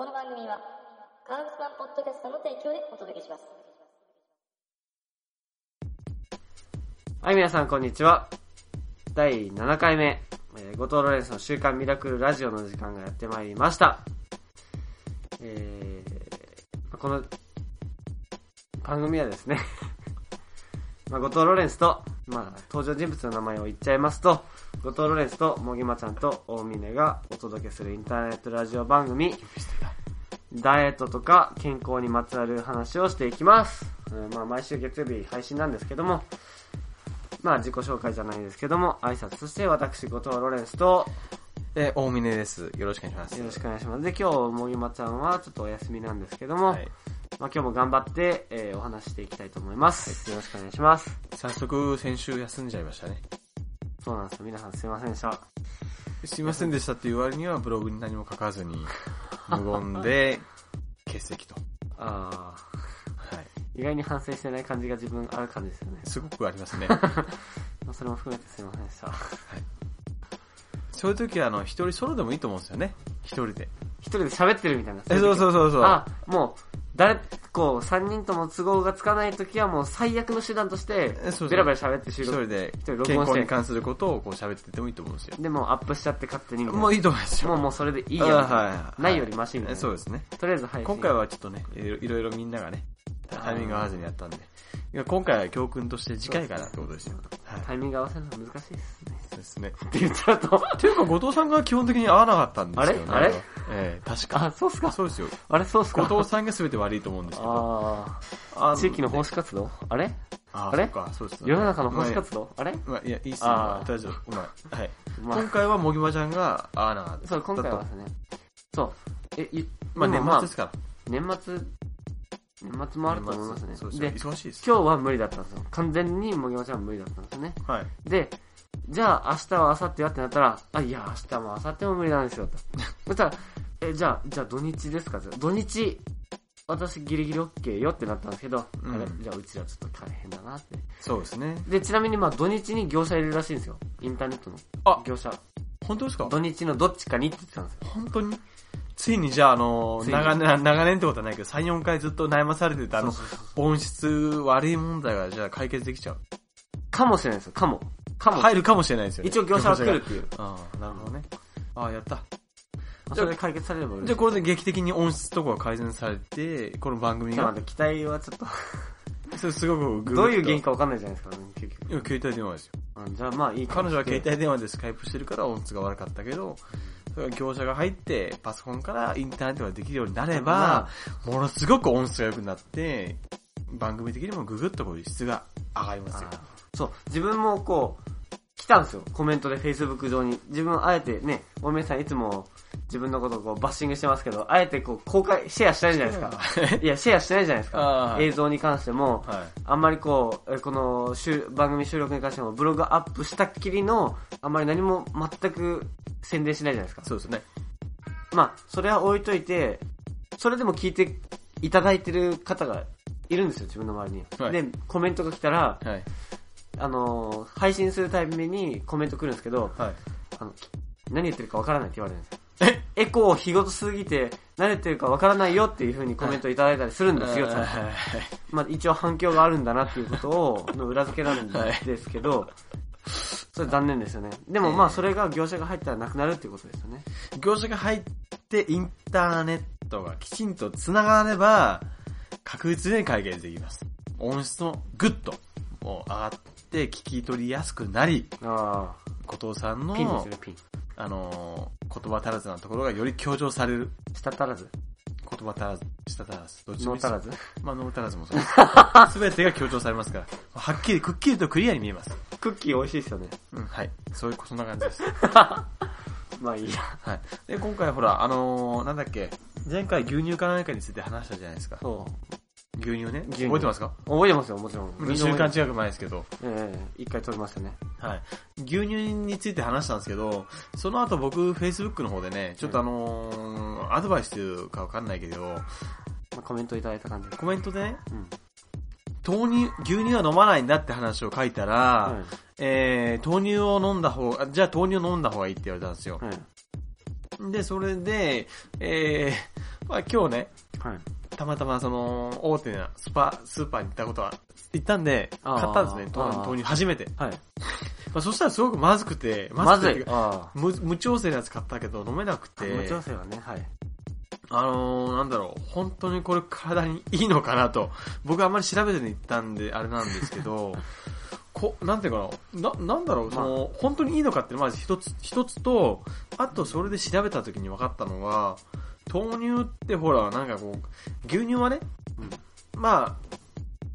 この番組は、カウンツマンポッドキャストの提供でお届けします。はい、皆さん、こんにちは。第7回目、えー、後藤ロレンスの週刊ミラクルラジオの時間がやってまいりました。えー、この番組はですね、まあ、後藤ロレンスと、まあ、登場人物の名前を言っちゃいますと、後藤ロレンスともぎまちゃんと大峰がお届けするインターネットラジオ番組、ダイエットとか健康にまつわる話をしていきます。うんまあ、毎週月曜日配信なんですけども、まあ自己紹介じゃないですけども、挨拶として私、後藤ロレンスと、えー、大峰です。よろしくお願いします。よろしくお願いします。で、今日、もぎまちゃんはちょっとお休みなんですけども、はい。まあ今日も頑張って、えーお話ししていきたいと思います。よろしくお願いします。早速、先週休んじゃいましたね。そうなんですよ。皆さんすいませんでした。すいませんでしたっていう割には、ブログに何も書かずに、無言で、欠席と。あはい。ー、意外に反省してない感じが自分ある感じですよね。すごくありますね。まあそれも含めてすいませんでした。そういう時は、あの、一人ソロでもいいと思うんですよね。一人で。一人で喋ってるみたいな。え、そうそうそうそう。あ、もう、誰、こう、三人とも都合がつかないときはもう最悪の手段としてベラベラ喋って収録。一人で健康に関することをこう喋っててもいいと思うんですよ。でもうアップしちゃって勝手に。もういいと思いますよ。もうもうそれでいいよ。あはいはいないよりマシみたいな。えそうですね。とりあえず配信。今回はちょっとね、いろいろみんながね、タイミング合わずにやったんで。いや今回は教訓として次回からってことですよ。はい。タイミング合わせるの難しいですね。ですね。って言っちゃうと。ていうか、後藤さんが基本的に合わなかったんですよね。あれ？あれ？ええ確か。あ、そうっすか。そうですよ。あれ、そうっすか？後藤さんが全て悪いと思うんですけど。ああ。あ地域の奉仕活動？あれ？ああれ？そうか、そうです世の中の奉仕活動？あれ？まあ、いや、いいっすよ。大丈夫。うまい。はい。ま今回はもぎまちゃんが合わなかった。そう、今回はですね。そう。え、いまあ、年末ですから。年末、年末もあると思いますね。そうですよ。で、忙しいです。今日は無理だったんですよ。完全にもぎまちゃんは無理だったんですよね。はい。で、じゃあ明日は明後日はってなったら、あ、いや、明日も明後日も無理なんですよ、と。そしたら、え、じゃあ、じゃあ土日ですか？土日、私ギリギリ OK よってなったんですけど、うんあれ？じゃあうちはちょっと大変だなって。そうですね。で、ちなみにまあ土日に業者入れるらしいんですよ。インターネットのあ業者。本当ですか？土日のどっちかにって言ってたんですよ。本当に？ついにじゃあ、あの長年、長年ってことはないけど、3、4回ずっと悩まされてた、あのそう、そうそう音質悪い問題が、じゃあ解決できちゃう。かもしれないですよ。かも。かも。入るかもしれないですよね。一応業者は来るっていう。ああ、なるほどね。ああ、やった。まあそれで解決されれば。じゃあこれで劇的に音質とかが改善されて、この番組が期待はちょっと、そ れすごくグどういう原因かわかんないじゃないですか、結局。いや、携帯電話ですよ。うんじゃあまあいいか彼女は携帯電話でスカイプしてるから音質が悪かったけど、それが業者が入って、パソコンからインターネットができるようになれば、ものすごく音質が良くなって、番組的にもググッとこういう質が上がりますよ。そう、自分もこう、来たんですよ。コメントで Facebook 上に。自分あえてね、大宮さんいつも自分のことをこうバッシングしてますけど、あえてこう公開、シェアしてないじゃないですか。いや、シェアしてないじゃないですか。映像に関しても、はい。あんまりこう、えこの収番組収録に関してもブログアップしたっきりの、あんまり何も全く宣伝しないじゃないですか。そうですね。まあ、それは置いといて、それでも聞いていただいてる方がいるんですよ、自分の周りに。はいで、コメントが来たら、はい。あのー配信するたびにコメント来るんですけど、はい。あの、何言ってるかわからないって言われるんですよ。エコー日ごとすぎて、何言ってるかわからないよっていう風にコメントいただいたりするんですよ、ちゃんとはいまあ一応反響があるんだなっていうことを、の裏付けなんですけど、それ残念ですよね。でもまあそれが業者が入ったらなくなるっていうことですよね。業者が入ってインターネットがきちんと繋がれば、確実に解決できます。音質もグッともう上がって聞き取りやすくなり、あ後藤さんのあ、ピンですよね、ピン。あのー言葉足らずなところがより強調される。舌足らず言葉足らず、舌足らず、どっちも足らずまあ、脳足らずもそうです。すべてが強調されますから、はっきり、くっきりとクリアに見えます。クッキー美味しいですよね。うん、はい。そういう、そんな感じです。まあいいや。はい。で、今回ほら、あのー、なんだっけ、前回牛乳か何かについて話したじゃないですか。そう。牛乳ね。牛乳覚えてますか？覚えてますよ、もちろん。?2 週間近く前ですけど。ええ一回撮りましたね。はい。牛乳について話したんですけど、その後僕、Facebook の方でね、ちょっとあのー、アドバイスというかわかんないけど、まあ、コメントいただいた感じで。コメントでね、うん。豆乳、牛乳は飲まないんだって話を書いたら、はいえー、豆乳を飲んだ方が、じゃあ豆乳を飲んだ方がいいって言われたんですよ。はい。で、それで、えー、まあ今日ね、はい。たまたまその、大手なスパ、スーパーに行ったことは、行ったんで、買ったんですね、豆乳初めて。はい。まあそしたらすごくまずくて、まずい無無調整のやつ買ったけど飲めなくあ。て、無調整はね、はい。あのー、なんだろう、本当にこれ体にいいのかなと、僕あんまり調べずに行ったんで、あれなんですけど、こ、なんていうかな、な、なんだろう、その、本当にいいのかってまず一つ、一つと、あとそれで調べた時に分かったのが、豆乳ってほら、なんかこう、牛乳はね、うん。まあ、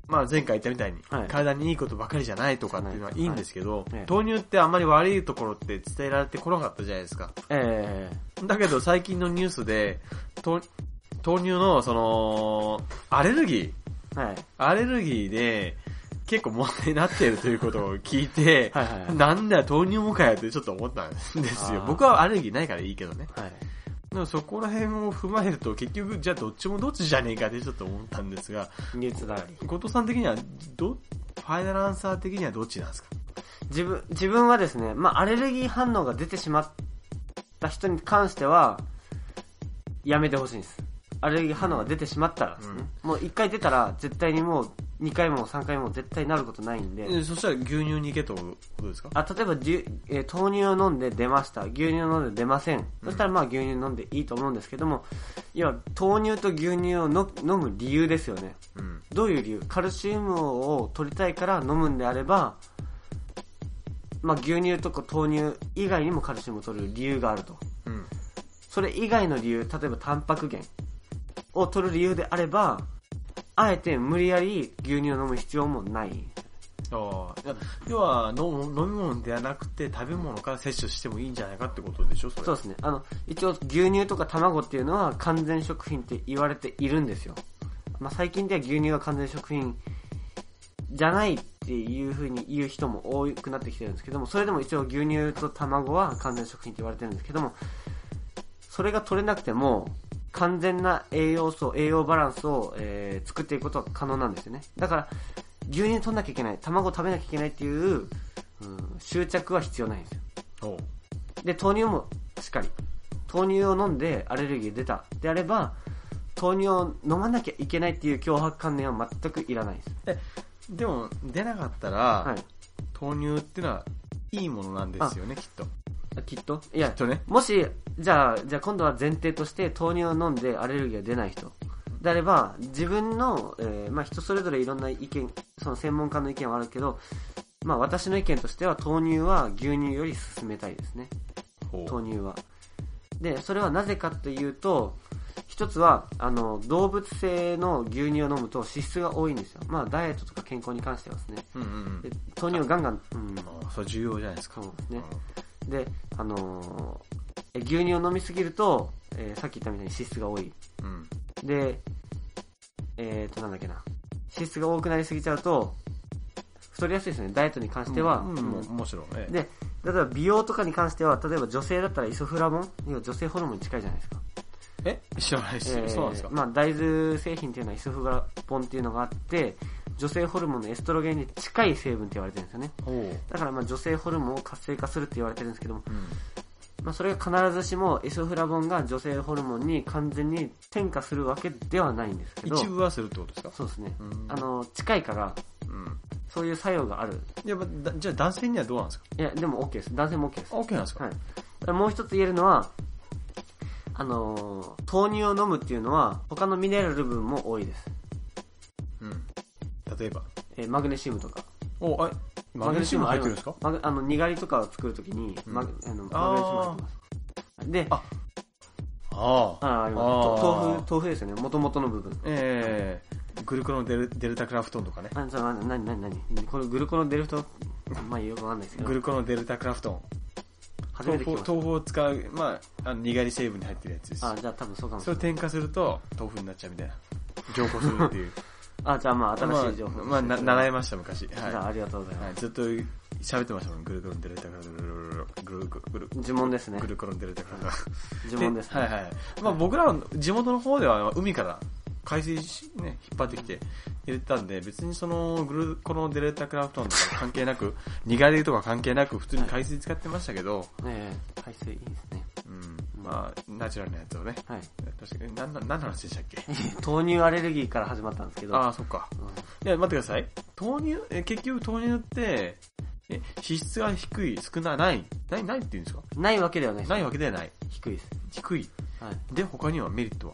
まあ前回言ったみたいに、はい体にいいことばかりじゃないとかっていうのはいいんですけど、はい豆乳ってあんまり悪いところって伝えられてこなかったじゃないですか。えだけど最近のニュースで、と豆乳のその、アレルギー、えはい。アレルギーで結構問題になっているということを聞いて、はいはいはいなんだよ豆乳もかよってちょっと思ったんですよ僕はアレルギーないからいいけどね。はい。でもそこら辺を踏まえると結局じゃあどっちもどっちじゃねえかってちょっと思ったんですが、ニュースだり。後藤さん的にはど、ファイナルアンサー的にはどっちなんですか？自分、自分はですね、まあ、アレルギー反応が出てしまった人に関しては、やめてほしいんです。アレルギー反応が出てしまったらですね。もう一回出たら、絶対にもう、二回も三回も絶対なることないんで、えそしたら牛乳に行けということですか？あ、例えば、じゅえー豆乳を飲んで出ました。牛乳を飲んで出ません。そしたらまあ牛乳飲んでいいと思うんですけども、要は豆乳と牛乳をの飲む理由ですよね。うん。どういう理由？カルシウムを取りたいから飲むんであれば、まあ牛乳とか豆乳以外にもカルシウムを取る理由があると。うん。それ以外の理由、例えばタンパク源を取る理由であれば、あえて無理やり牛乳を飲む必要もない。ああ。要は飲む、飲み物ではなくて食べ物から摂取してもいいんじゃないかってことでしょそれ。そうですね。あの、一応牛乳とか卵っていうのは完全食品って言われているんですよ。まあ最近では牛乳が完全食品じゃないっていう風に言う人も多くなってきてるんですけども、それでも一応牛乳と卵は完全食品って言われてるんですけども、それが取れなくても、完全な栄養素、栄養バランスを、えー作っていくことは可能なんですよね。だから、牛乳取んなきゃいけない、卵を食べなきゃいけないっていう、うん、執着は必要ないんですよ。で、豆乳もしっかり。豆乳を飲んでアレルギー出たであれば、豆乳を飲まなきゃいけないっていう脅迫観念は全くいらないです。え、でも出なかったら、はい。豆乳ってのはいいものなんですよね、きっと。あきっと？いやきっ、とね。もし、じゃあ、じゃあ今度は前提として豆乳を飲んでアレルギーが出ない人。であれば、自分の、えーまあ人それぞれいろんな意見、その専門家の意見はあるけど、まあ私の意見としては豆乳は牛乳より進めたいですね。豆乳は。で、それはなぜかというと、一つは、あの、動物性の牛乳を飲むと脂質が多いんですよ。まあ、ダイエットとか健康に関してはですね。うんうんうんで。豆乳をガンガン、うん、ああそれ重要じゃないですか。そうですね。で、あのーえ牛乳を飲みすぎると、えーさっき言ったみたいに脂質が多い。うん。で、えーと、なんだっけな。脂質が多くなりすぎちゃうと、太りやすいですね。ダイエットに関しては。うん、うんももちろんね。で、例えば美容とかに関しては、例えば女性だったらイソフラボン要は女性ホルモンに近いじゃないですか。え？知らないです、えーそうなんですか、まあ、大豆製品っていうのはイソフラボンっていうのがあって、女性ホルモンのエストロゲンに近い成分って言われてるんですよね。だからまあ女性ホルモンを活性化するって言われてるんですけども、うん。まあそれが必ずしもエソフラボンが女性ホルモンに完全に転化するわけではないんですけど、一部はするってことですか？そうですね。うんあの、近いから、うん。そういう作用がある。いや、じゃあ男性にはどうなんですか？いや、でも OK です。男性も OK です。あ OK なんですか？はい。もう一つ言えるのは、あのー豆乳を飲むっていうのは、他のミネラル分も多いです。うん。例えば。えーマグネシウムとか。お、あ、マグネシウム入ってるんですか？マグあの、にがりとかを作るときに、うんマグあのマグネシウム入ってます。で、あああ。あありますあーと豆腐、豆腐ですよね。元々の部分。ええグルコのデルデルタクラフトンとかね。あ、じゃあ、なになになにこれグルコのデルト、まあよくわかんないですけどグ、ルコのデルタクラフトン。豆腐初めて聞きまし豆腐を使う、まあ、あの、にがり成分に入ってるやつですた。。あ、じゃあ多分そうかもしれない。それを添加すると、豆腐になっちゃうみたいな。浄化するっていう。あ、じゃあまあ新しい情報。まあ、まあ、な習いました、昔。はい。じゃあありがとうございます。はい、ずっと喋ってましたもん。グルコのデルタクラフトン。グルグルグル呪文ですねグ。ルコのデルタクラフトン。呪文ですね。はいはい。まあ僕らの地元の方では海から海水ね、引っ張ってきて入れてたんで、別にそのグルコのデルタクラフトン とか関係なく、苦手とか関係なく普通に海水使ってましたけど、ねえ、海水いいですね。まあ、ナチュラルなやつをね。はい。確かに、なんな、何の話でしたっけ？豆乳アレルギーから始まったんですけど、ああ、そっか。うんいや、待ってください。豆乳、え、結局豆乳って、え、脂質が低い、少ない、ない、ない、ないって言うんですか？ないわけではない。ないわけではない。低いです。低い。はい。で、他にはメリットは？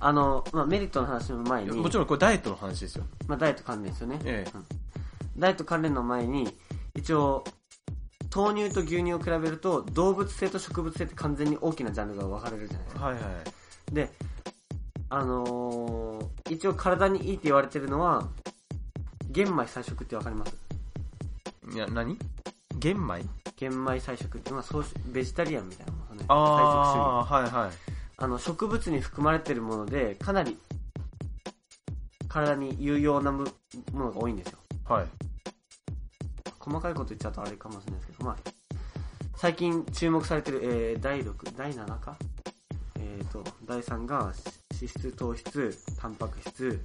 あの、まあ、メリットの話の前に、もちろんこれダイエットの話ですよ。まあ、ダイエット関連ですよね。ええうんダイエット関連の前に、一応、豆乳と牛乳を比べると、動物性と植物性って完全に大きなジャンルが分かれるじゃないですか。はいはい。で、あのー一応体にいいって言われてるのは、玄米菜食ってわかります？いや、何？玄米？玄米菜食って、まあ、そうしベジタリアンみたいなものね。あ。あ、はいはい。あの、植物に含まれてるもので、かなり、体に有用なむものが多いんですよ。はい。細かいこと言っちゃうとあれかもしれないですけど、まあ、最近注目されてる、えー、第6、第7か？えーと、第3が脂質、糖質、タンパク質、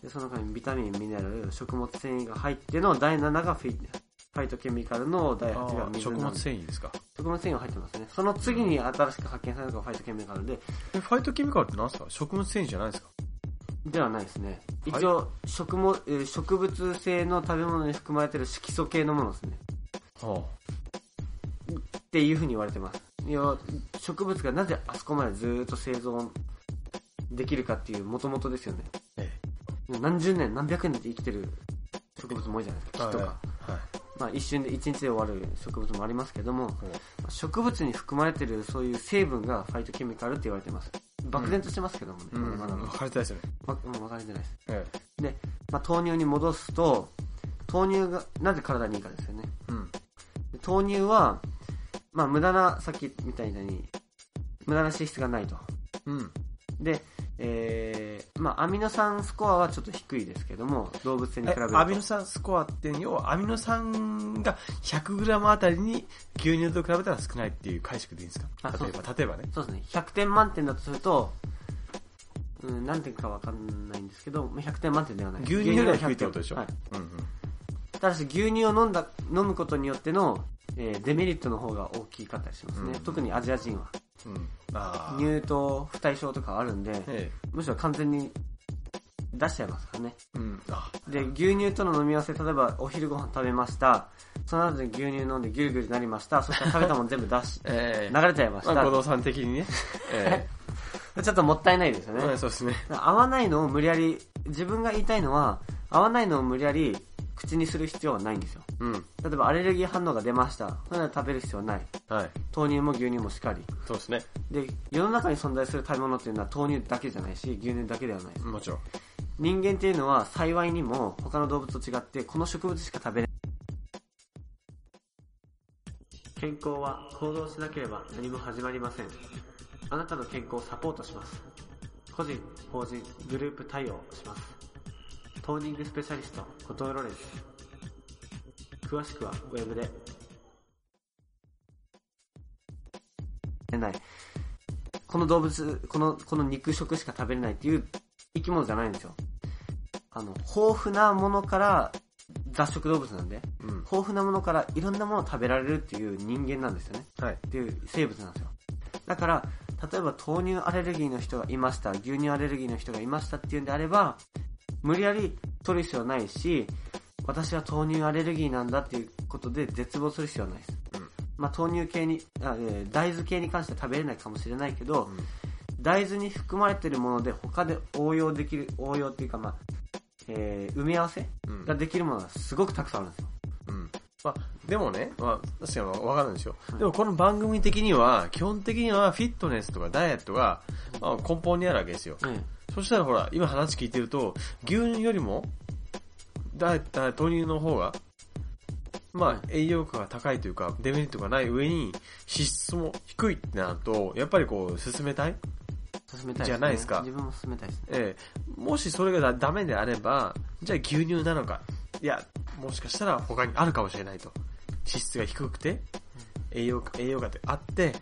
でその中にビタミン、ミネラル、食物繊維が入っての第7がフィファイトケミカルの第8が食物繊維ですか？食物繊維が入ってますね。その次に新しく発見されたのがファイトケミカルで、え、ファイトケミカルって何ですか？食物繊維じゃないですか？ではないですね。はい一応、食物、えー植物性の食べ物に含まれてる色素系のものですね。はっていうふうに言われてます。いや、植物がなぜあそこまでずーっと生存できるかっていう元々ですよね。え何十年、何百年で生きてる植物も多いじゃないですか。木とか。はい。まあ一瞬で、一日で終わる植物もありますけども、植物に含まれてるそういう成分がファイトケミカルって言われてます。漠然としてますけどもね。うん、まだまだ分かれてないですよね。わうん分かれてないです。えで、まあ、豆乳に戻すと、豆乳がなぜ体にいいかですよね。え。うん。で豆乳は、まあ、無駄な、さっきみたいに、無駄な脂質がないと。うん。で、えー、まあ、アミノ酸スコアはちょっと低いですけども、動物性に比えべると。アミノ酸スコアって要はアミノ酸が 100g あたりに牛乳と比べたら少ないっていう解釈でいいんですあか例えば、例えばね。そうですね。100点満点だとすると、うん、何点かわかんないんですけど、まあ100点満点ではない。牛乳よりは低い100ってことでしょ？はい。うんうん。ただし牛乳を飲んだ、飲むことによっての、えーデメリットの方が大きかったりしますね。うん特にアジア人は。うん。乳糖不対症とかあるんで、えむしろ完全に出しちゃいますからね。え。うん。あで、牛乳との飲み合わせ、例えばお昼ご飯食べました。その後に牛乳飲んでギュルギュルなりました。そしたら食べたもん全部出し、ええ。流れちゃいました。まあ、後藤さん的にね。え ちょっともったいないですよえ。ね。そうですね。合わないのを無理やり、自分が言いたいのは、合わないのを無理やり口にする必要はないんですよ。うん。例えばアレルギー反応が出ました。それなら食べる必要はない。はい。豆乳も牛乳もしっかり。そうですね。で、世の中に存在する食べ物っていうのは豆乳だけじゃないし、牛乳だけではない。もちろん。人間っていうのは幸いにも他の動物と違ってこの植物しか食べれない。健康は行動しなければ何も始まりません。あなたの健康をサポートします。個人、法人、グループ対応します。トーニングスペシャリスト、後藤ロレンス。詳しくはウェブで。ない。この動物、この、この肉食しか食べれないっていう生き物じゃないんですよ。あの、豊富なものから雑食動物なんで、うん。豊富なものからいろんなものを食べられるっていう人間なんですよね。はい。っていう生物なんですよ。だから、例えば豆乳アレルギーの人がいました、牛乳アレルギーの人がいましたっていうんであれば、無理やり取る必要はないし、私は豆乳アレルギーなんだっていうことで絶望する必要はないです。うんまあ豆乳系に、あえー大豆系に関しては食べれないかもしれないけど、うん大豆に含まれてるもので他で応用できる、応用っていうかまあ、えー埋め合わせうんができるものがすごくたくさんあるんですよ。うん。まあ、でもね、まあ、確かにわかるんですよ。はいでもこの番組的には、基本的にはフィットネスとかダイエットが、まあ、根本にあるわけですよ。えそしたらほら、今話聞いてると、牛乳よりも、ダイエット、豆乳の方が、まあ、栄養価が高いというか、デメリットがない上に、脂質も低いってなると、やっぱりこう、進めたい？え進めたいね。じゃないですか自分も進めたいですね。ええもしそれがだダメであれば、じゃあ牛乳なのか。いや、もしかしたら他にあるかもしれないと。脂質が低くて、栄養価、栄養価ってあって、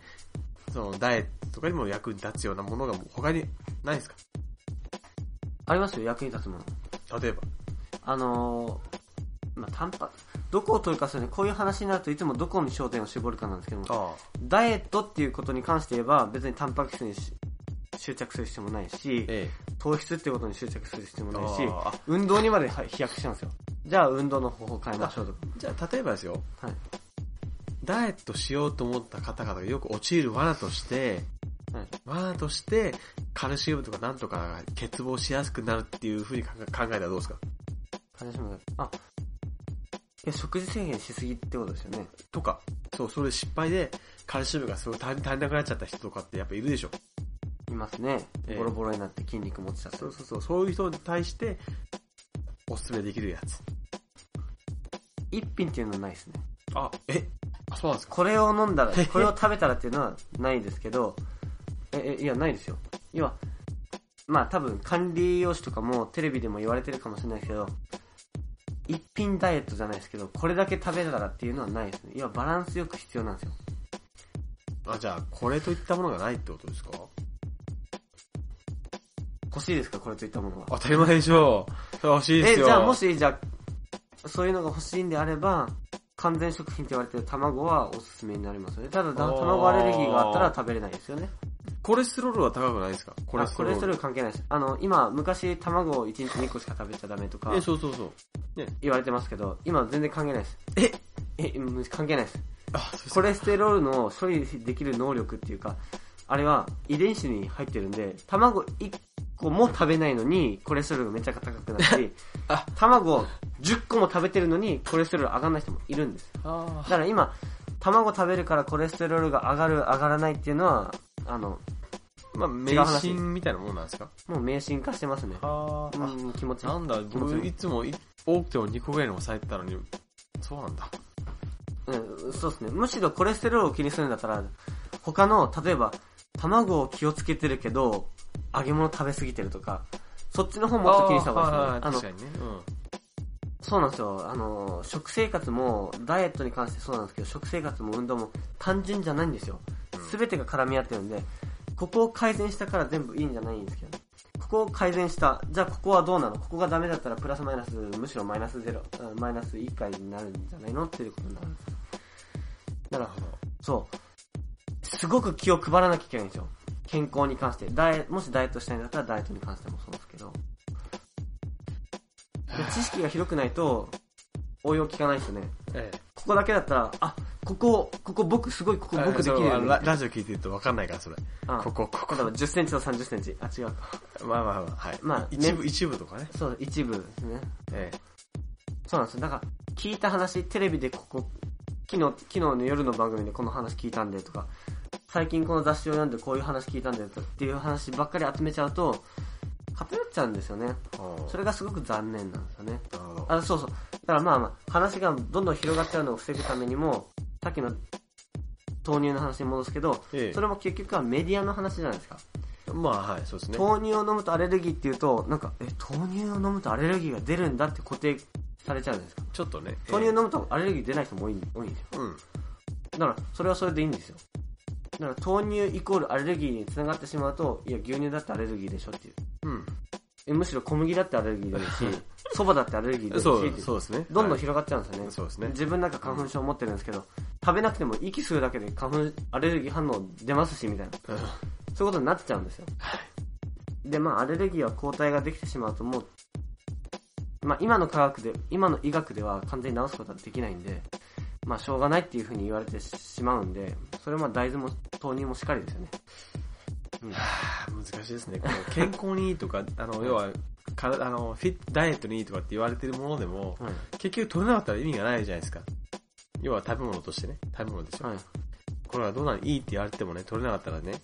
そのダイエットとかにも役に立つようなものが他にないですか？ありますよ、役に立つもの。例えば。あのー、まあ、タンパ、どこを取るかするね、こういう話になるといつもどこに焦点を絞るかなんですけども、あダイエットっていうことに関して言えば、別にタンパク質にし執着する必要もないし、え糖質っていうことに執着する必要もないし運動にまではい飛躍しちゃうんですよ。じゃあ運動の方法を変えましょうと。じゃあ、例えばですよ。はい。ダイエットしようと思った方々がよく陥る罠として、はい。罠として、カルシウムとかなんとかが欠乏しやすくなるっていうふうに考えたらどうですか？あ、いや食事制限しすぎってことですよね。とか、そう、それ失敗で、カルシウムがすごい足りなくなっちゃった人とかってやっぱいるでしょ。いますね。ええボロボロになって筋肉持ちちゃってそうそうそう、そういう人に対して、おすすめできるやつ。一品っていうのはないですね。あ、え？あ、そうなんですか？これを飲んだら、これを食べたらっていうのはないですけど、え、え、いや、ないですよ。要は、まあ多分管理栄養士とかもテレビでも言われてるかもしれないですけど、一品ダイエットじゃないですけど、これだけ食べたらっていうのはないですね。要はバランスよく必要なんですよ。あ、じゃあ、これといったものがないってことですか？欲しいですか？これといったものは。当たり前でしょう。それ欲しいでえ、すよ。じゃあもし、じゃあ、そういうのが欲しいんであれば、完全食品って言われてる卵はおすすめになりますよね。ただ、卵アレルギーがあったら食べれないですよね。コレステロールは高くないですか？ココレステロール。レステロール関係ないです。あの、今、昔卵を1日2個しか食べちゃダメとかえ、そうそうそう。言われてますけど、今全然関係ないです。え？え、うん関係ないです。あ、そうコレステロールの処理できる能力っていうか、あれは遺伝子に入ってるんで、卵1個も食べないのに、コレステロールがめちゃ高くなったりあ、卵10個も食べてるのに、コレステロール上がらない人もいるんです。あだから今、卵食べるからコレステロールが上がる、上がらないっていうのは、あの、まあ、迷話信みたいなもんなんですか？もう迷信化してますね。あうん、気持ち。なんだ、僕いつもい多くても2個ぐらいに抑えてたのに、そうなんだ。うん、そうですね。むしろコレステロールを気にするんだったら、他の、例えば、卵を気をつけてるけど、揚げ物食べ過ぎてるとか、そっちの方もっと気にした方がいいですね。あのあー確、かにね。そうなんですよ。あの、食生活も、ダイエットに関してそうなんですけど、食生活も運動も単純じゃないんですよ。すべてが絡み合ってるんで、ここを改善したから全部いいんじゃないんですけどね。ここを改善した。じゃあここはどうなの？ここがダメだったらプラスマイナス、むしろマイナスゼロ、あマイナス1回になるんじゃないの？っていうことになるんですよ。だから、そう。すごく気を配らなきゃいけないんですよ。健康に関して。ダイエもしダイエットしたいんだったらダイエットに関してもそうですけど。で知識が広くないと、応用効かないですよね。ええ。ここだけだったら、あ、ここ、ここ僕すごいここ僕できるよね。あララジオ聞いてると分かんないから、それ。あここ、ここ。例えば10センチと30センチ。あ、違うか。まあまあまあ、はい。まあ一部、ね一部とかね。そう、一部ですね。えそうなんですよ。だから、聞いた話、テレビでここ、昨日、昨日の夜の番組でこの話聞いたんでとか、最近この雑誌を読んでこういう話聞いたんでっていう話ばっかり集めちゃうと、偏っちゃうんですよね。え。それがすごく残念なんですよね。あ、そうそう。だからまあまあ、話がどんどん広がっちゃうのを防ぐためにも、さっきの豆乳の話に戻すけど、ええそれも結局はメディアの話じゃないですか。まあ、はい、そうですね。豆乳を飲むとアレルギーっていうと、なんか、え、豆乳を飲むとアレルギーが出るんだって固定されちゃうんですか？ちょっとね。豆乳飲むとアレルギー出ない人も多い多いんですよ。うん。だから、それはそれでいいんですよ。だから、豆乳イコールアレルギーにつながってしまうと、いや、牛乳だってアレルギーでしょっていう。うん。えむしろ小麦だってアレルギー出るし、蕎麦だってアレルギー出るしそう、っていうそうですね。はいどんどん広がっちゃうんですよね。そうですね自分なんか花粉症持ってるんですけど、食べなくても息するだけで花粉、アレルギー反応出ますし、みたいな。そういうことになっちゃうんですよ。で、まあ、アレルギーは抗体ができてしまうともう、まあ、今の科学で、今の医学では完全に治すことはできないんで、まあ、しょうがないっていうふうに言われてしまうんで、それはまあ大豆も豆乳もしっかりですよね。うんはあ難しいですね。この健康にいいとか、あの、要は、体、あの、フィット、ダイエットにいいとかって言われてるものでも、はい。結局取れなかったら意味がないじゃないですか。要は食べ物としてね。食べ物ですよ。はい。これがどうなのいいって言われてもね、取れなかったらね。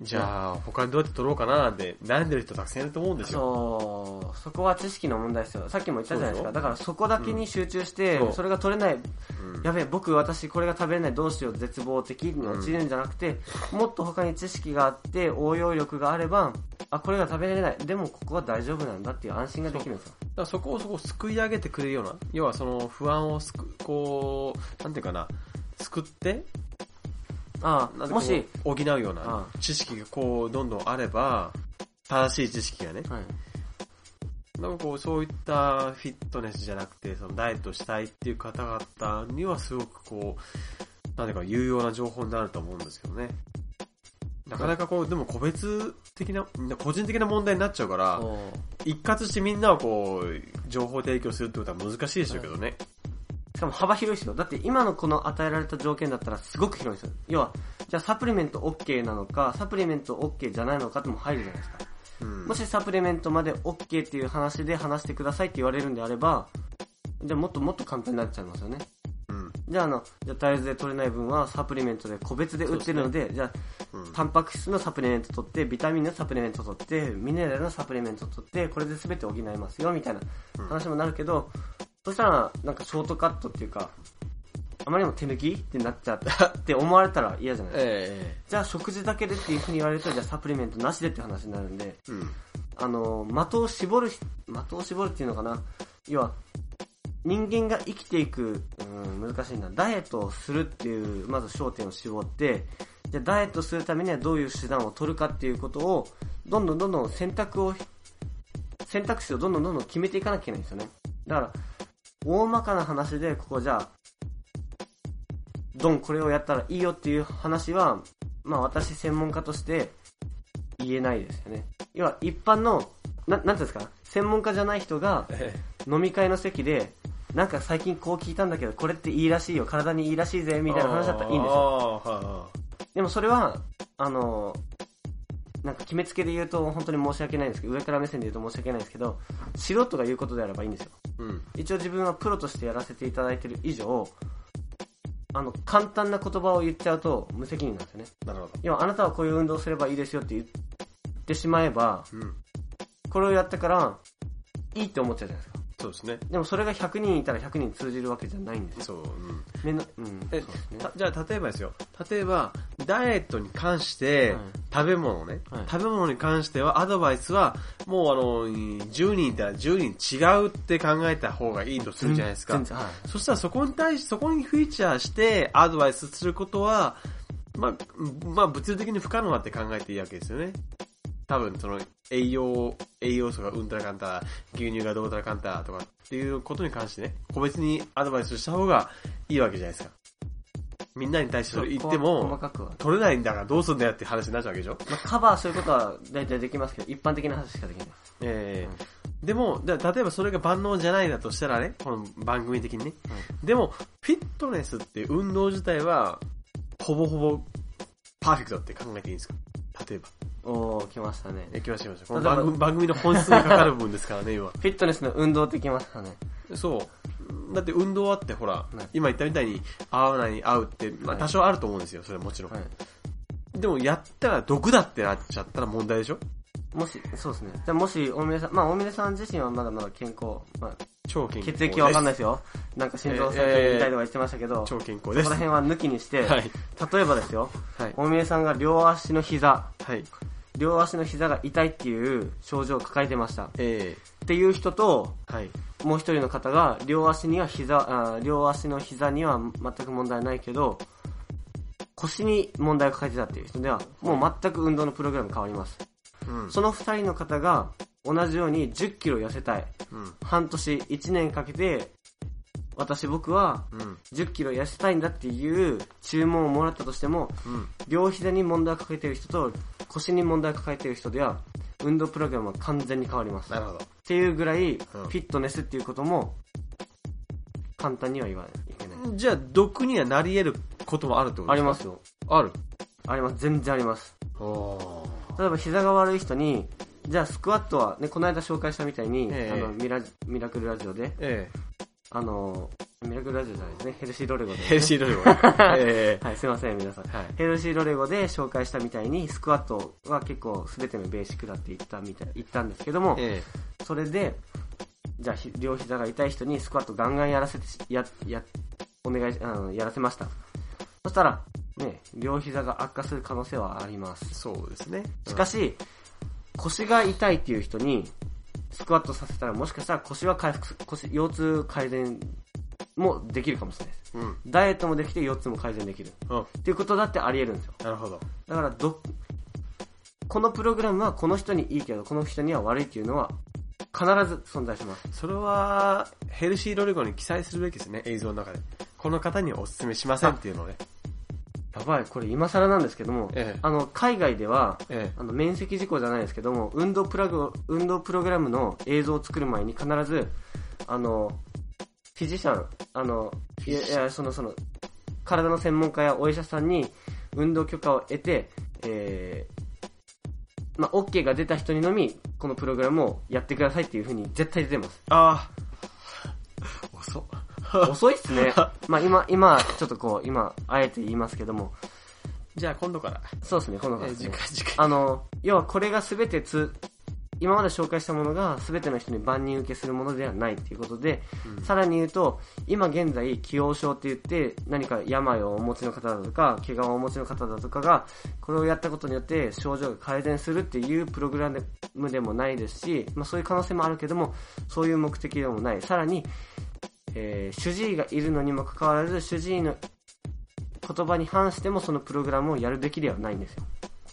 じゃあ、他にどうやって取ろうかななんて悩んでる人たくさんいると思うんですよ。そう、そこは知識の問題ですよ。さっきも言ったじゃないですか。だからそこだけに集中して、うんそれが取れない、うんやべえ、僕、私、これが食べれない、どうしよう、絶望的に陥るんじゃなくて、もっと他に知識があって、応用力があれば、あ、これが食べれない。でも、ここは大丈夫なんだっていう安心ができるんですよ。だからそこをそこを救い上げてくれるような、要はその不安をすく、こう、なんていうかな、救って、ああ、もし、補うようあな知識がこう、どんどんあれば、正しい知識がね、はい。なんかこう、そういったフィットネスじゃなくて、そのダイエットしたいっていう方々にはすごくこう、なんていうか有用な情報になると思うんですけどね。なかなかこう、でも個別的な、個人的な問題になっちゃうから、一括してみんなをこう、情報提供するってことは難しいでしょうけどね。しかも幅広いですよ。だって今のこの与えられた条件だったらすごく広いですよ。要は、じゃあサプリメント OK なのか、サプリメント OK じゃないのかっても入るじゃないですか。うんもしサプリメントまで OK っていう話で話してくださいって言われるんであれば、じゃあもっともっと簡単になっちゃいますよね。うん。じゃああの、じゃあ大豆で取れない分はサプリメントで個別で売ってるので、じゃあ、うんタンパク質のサプリメント取って、ビタミンのサプリメント取って、ミネラルのサプリメント取って、これで全て補いますよ、みたいな話もなるけど、そしたら、なんかショートカットっていうか、あまりにも手抜きってなっちゃったって思われたら嫌じゃない？ですか。えじゃあ食事だけでっていうふうに言われると、じゃあサプリメントなしでって話になるんで、えうん。あの、的を絞るひ、的を絞るっていうのかな？要は、人間が生きていく、うん、難しいな。ダイエットをするっていう、まず焦点を絞って、じゃあダイエットするためにはどういう手段を取るかっていうことを、どんどんどんどん選択を、選択肢をどんどんどんどん決めていかなきゃいけないんですよね。だから、大まかな話で、ここじゃあ、ドンこれをやったらいいよっていう話は、まあ私専門家として言えないですよね。要は一般の、ななんていうんですか、専門家じゃない人がえ飲み会の席で、なんか最近こう聞いたんだけど、これっていいらしいよ、体にいいらしいぜ、みたいな話だったらいいんですよ。でもそれは、あの、なんか決めつけで言うと本当に申し訳ないんですけど、上から目線で言うと申し訳ないんですけど、素人が言うことであればいいんですよ。いうん。一応自分はプロとしてやらせていただいてる以上、あの、簡単な言葉を言っちゃうと無責任なんですよね。なるほど。要はあなたはこういう運動をすればいいですよって言ってしまえば、うん。これをやったから、いいって思っちゃうじゃないですか。そうですね。でもそれが100人いたら100人通じるわけじゃないんですよ。そう。うん。めんな、うん。そうえですねたじゃあ例えばですよ。例えば、ダイエットに関して、はい食べ物ね、はい食べ物に関してはアドバイスは、もうあの、10人いたら10人違うって考えた方がいいとするじゃないですか全。然はい。そしたらそこに対し、そこにフィーチャーしてアドバイスすることは、まあ、まあ物理的に不可能だって考えていいわけですよね。多分その栄養、栄養素がうんたらかんたら、牛乳がどうたらかんたらとかっていうことに関してね、個別にアドバイスした方がいいわけじゃないですか。みんなに対してそれ言って細も、かくは。取れないんだからどうすんだよって話になっちゃうわけでしょまあ、カバーすることは大体できますけど、一般的な話しかできない。ええでも、だ例えばそれが万能じゃないだとしたらね、この番組的にね。でも、フィットネスっていう運動自体は、ほぼほぼパーフェクトって考えていいんですか？例えば。おー、来ましたね。え、来ました来ました。この番組番組の本質にかかる部分ですからね、今。フィットネスの運動ってきましたね。そう。だって運動あってほら、い今言ったみたいに合わないに合うって、まあはい多少あると思うんですよ、それはもちろん。はい。でもやったら毒だってなっちゃったら問題でしょ？もし、そうですね。じゃあもし、大峰さん、まあ大峰さん自身はまだまだ健康、まあ、超健康です。血液はわかんないですよ。なんか心臓再生みたいとか言ってましたけど、超健康そこです。ら辺は抜きにして、はい。例えばですよ、はい。大峰さんが両足の膝、はい。両足の膝が痛いっていう症状を抱えてました。っえていう人と、えはい。もう一人の方が、両足には膝、あー両足の膝には全く問題ないけど、腰に問題を抱えてたっていう人では、もう全く運動のプログラム変わります。うん。その二人の方が、同じように10キロ痩せたい。うん。半年、1年かけて、私僕はうん。10キロ痩せたいんだっていう注文をもらったとしても、うん。両膝に問題を抱えている人と腰に問題を抱えている人では、運動プログラムは完全に変わります。っなるほど。ていうぐらい、フィットネスっていうことも、簡単には言わないといけない。じゃあ、毒にはなり得ることもあるってことですか？ありますよ。ある。あります。全然あります。お例えば膝が悪い人に、じゃあスクワットは、ね、この間紹介したみたいに、ええあのミラ、ミラクルラジオで、えあの、ミラクルラジオじゃないですね、ヘルシーロレゴで、え。ヘルシーロリゴ。えはい、すいません、皆さん。え。はい。ヘルシーロレゴで紹介したみたいに、スクワットは結構全てのベーシックだって言ったみたい、言ったんですけども、えそれで、じゃあひ両膝が痛い人にスクワットガンガンやらせて、や、や、お願いし、あの、やらせました。そしたら、ね、両膝が悪化する可能性はありますえ。。そうですね。しかし、腰が痛いっていう人に、スクワットさせたらもしかしたら腰は回復す、腰、腰痛改善もできるかもしれないです。うん。うん。ダイエットもできて腰痛も改善できる。うん。っていうことだってあり得るんですよ。なるほど。だからど、このプログラムはこの人にいいけど、この人には悪いっていうのは必ず存在します。それは、ヘルシーロレゴに記載するべきですね、映像の中で。この方にお勧めしませんっていうのをね。やばい、これ今更なんですけども、ええあの、海外では、えあの、面積事項じゃないですけども、運動プラグ、運動プログラムの映像を作る前に必ず、あの、フィジシャン、あの、いや、いやその、その、体の専門家やお医者さんに運動許可を得て、えー、まあ、OK が出た人にのみ、このプログラムをやってくださいっていう風に絶対出てます。ああ。遅っ。遅いっすね。まあ、今、今、ちょっとこう、今、あえて言いますけども、じゃあ今度から。そうですね、このえー感じで次回、次回。あの、要はこれが全てつ、今まで紹介したものが全ての人に万人受けするものではないっていうことで、さらに言うと、今現在、既往症って言って、何か病をお持ちの方だとか、怪我をお持ちの方だとかが、これをやったことによって症状が改善するっていうプログラムでもないですし、まあそういう可能性もあるけども、そういう目的でもない。さらに、えー主治医がいるのにもかかわらず、主治医の言葉に反してもそのプログラムをやるべきではないんですよ。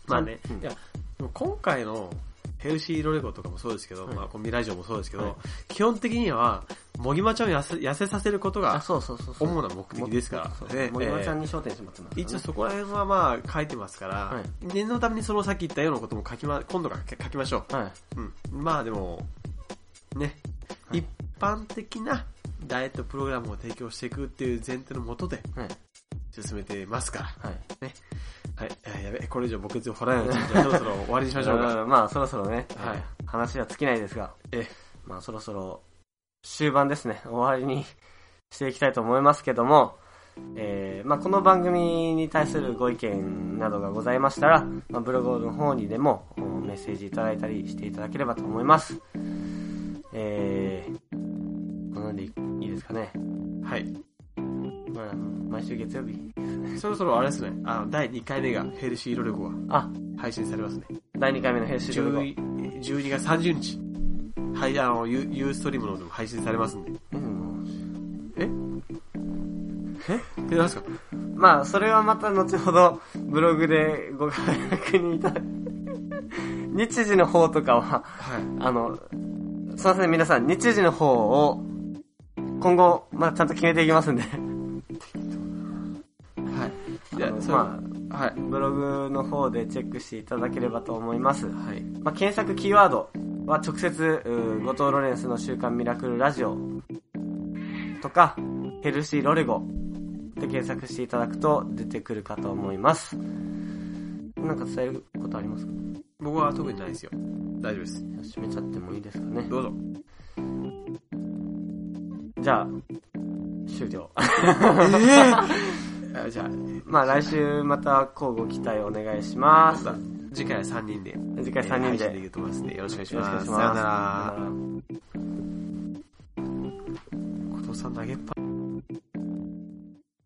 まあね、うんいや、今回のヘルシーロレゴとかもそうですけど、はいまあコンビラジオもそうですけど、はい基本的には、もぎまちゃんを痩せ痩せさせることあ、がそうそうそう。主な目的ですからそうね森山ちゃんえに焦点します、ね。一応そこら辺はまあ書いてますから、は念のためにそのさっき言ったようなことも書きま、今度から書きましょはい。う。うん。まあでも、ね、はい一般的なダイエットプログラムを提供していくっていう前提のもとではい。進めてますから。はい。はい。えーやべ、これ以上僕ず掘らないうちに、じゃあそろそろ終わりにしましょうか。うんまあ、そろそろね、はい話は尽きないですが、えまあ、そろそろ終盤ですね、終わりにしていきたいと思いますけども、えーまあ、この番組に対するご意見などがございましたら、まあ、ブログの方にでもおメッセージいただいたりしていただければと思います。えー、この辺でいいいですかね。はい。まあ、毎週月曜日。そろそろあれですね、あの、第2回目がヘルシーロレゴがあ、配信されますね。第2回目の編集ブログ。10 12月30日。はい、あの、ユユーストリームの方でも配信されますんで。うんえ？え？え、なんすか？まあ、それはまた後ほどブログでご確認いただ日時の方とかは、はい。あの、すいません、皆さん、日時の方を、今後、まあ、ちゃんと決めていきますんで、はい。あのそれはまはい。あ、ブログの方でチェックしていただければと思います。はい。まあ、検索キーワードは直接、後藤ロレンスの週刊ミラクルラジオとか、ヘルシーロレゴで検索していただくと出てくるかと思います。なんか伝えることありますか？僕は特にないですよ。大丈夫です。閉めちゃってもいいですかね。どうぞ。じゃあ、終了。あじゃあ、まあ来週また交互期待お願いします。次回は3人で。次回3人で。配信でいますんで、よろしくお願いします。よろしくお願いします。さよなら後藤さん投げっぱ。